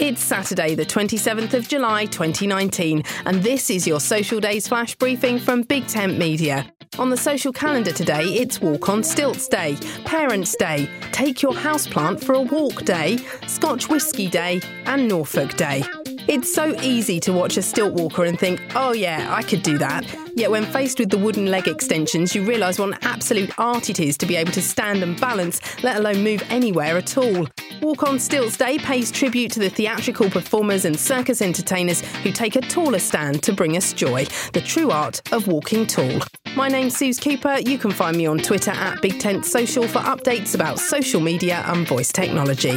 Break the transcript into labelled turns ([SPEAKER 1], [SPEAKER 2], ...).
[SPEAKER 1] It's Saturday, the 27th of July 2019, and this is your Social Days flash briefing from Big Tent Media. On the social calendar today, it's Walk on Stilts Day, Parents' Day, Take Your Houseplant for a Walk Day, Scotch Whisky Day, and Norfolk Day. It's so easy to watch a stilt walker and think, oh yeah, I could do that. Yet when faced with the wooden leg extensions, you realise what an absolute art it is to be able to stand and balance, let alone move anywhere at all. Walk on Stilts Day pays tribute to the theatrical performers and circus entertainers who take a taller stand to bring us joy, the true art of walking tall. My name's Suze Cooper. You can find me on Twitter at Big Tent Social for updates about social media and voice technology.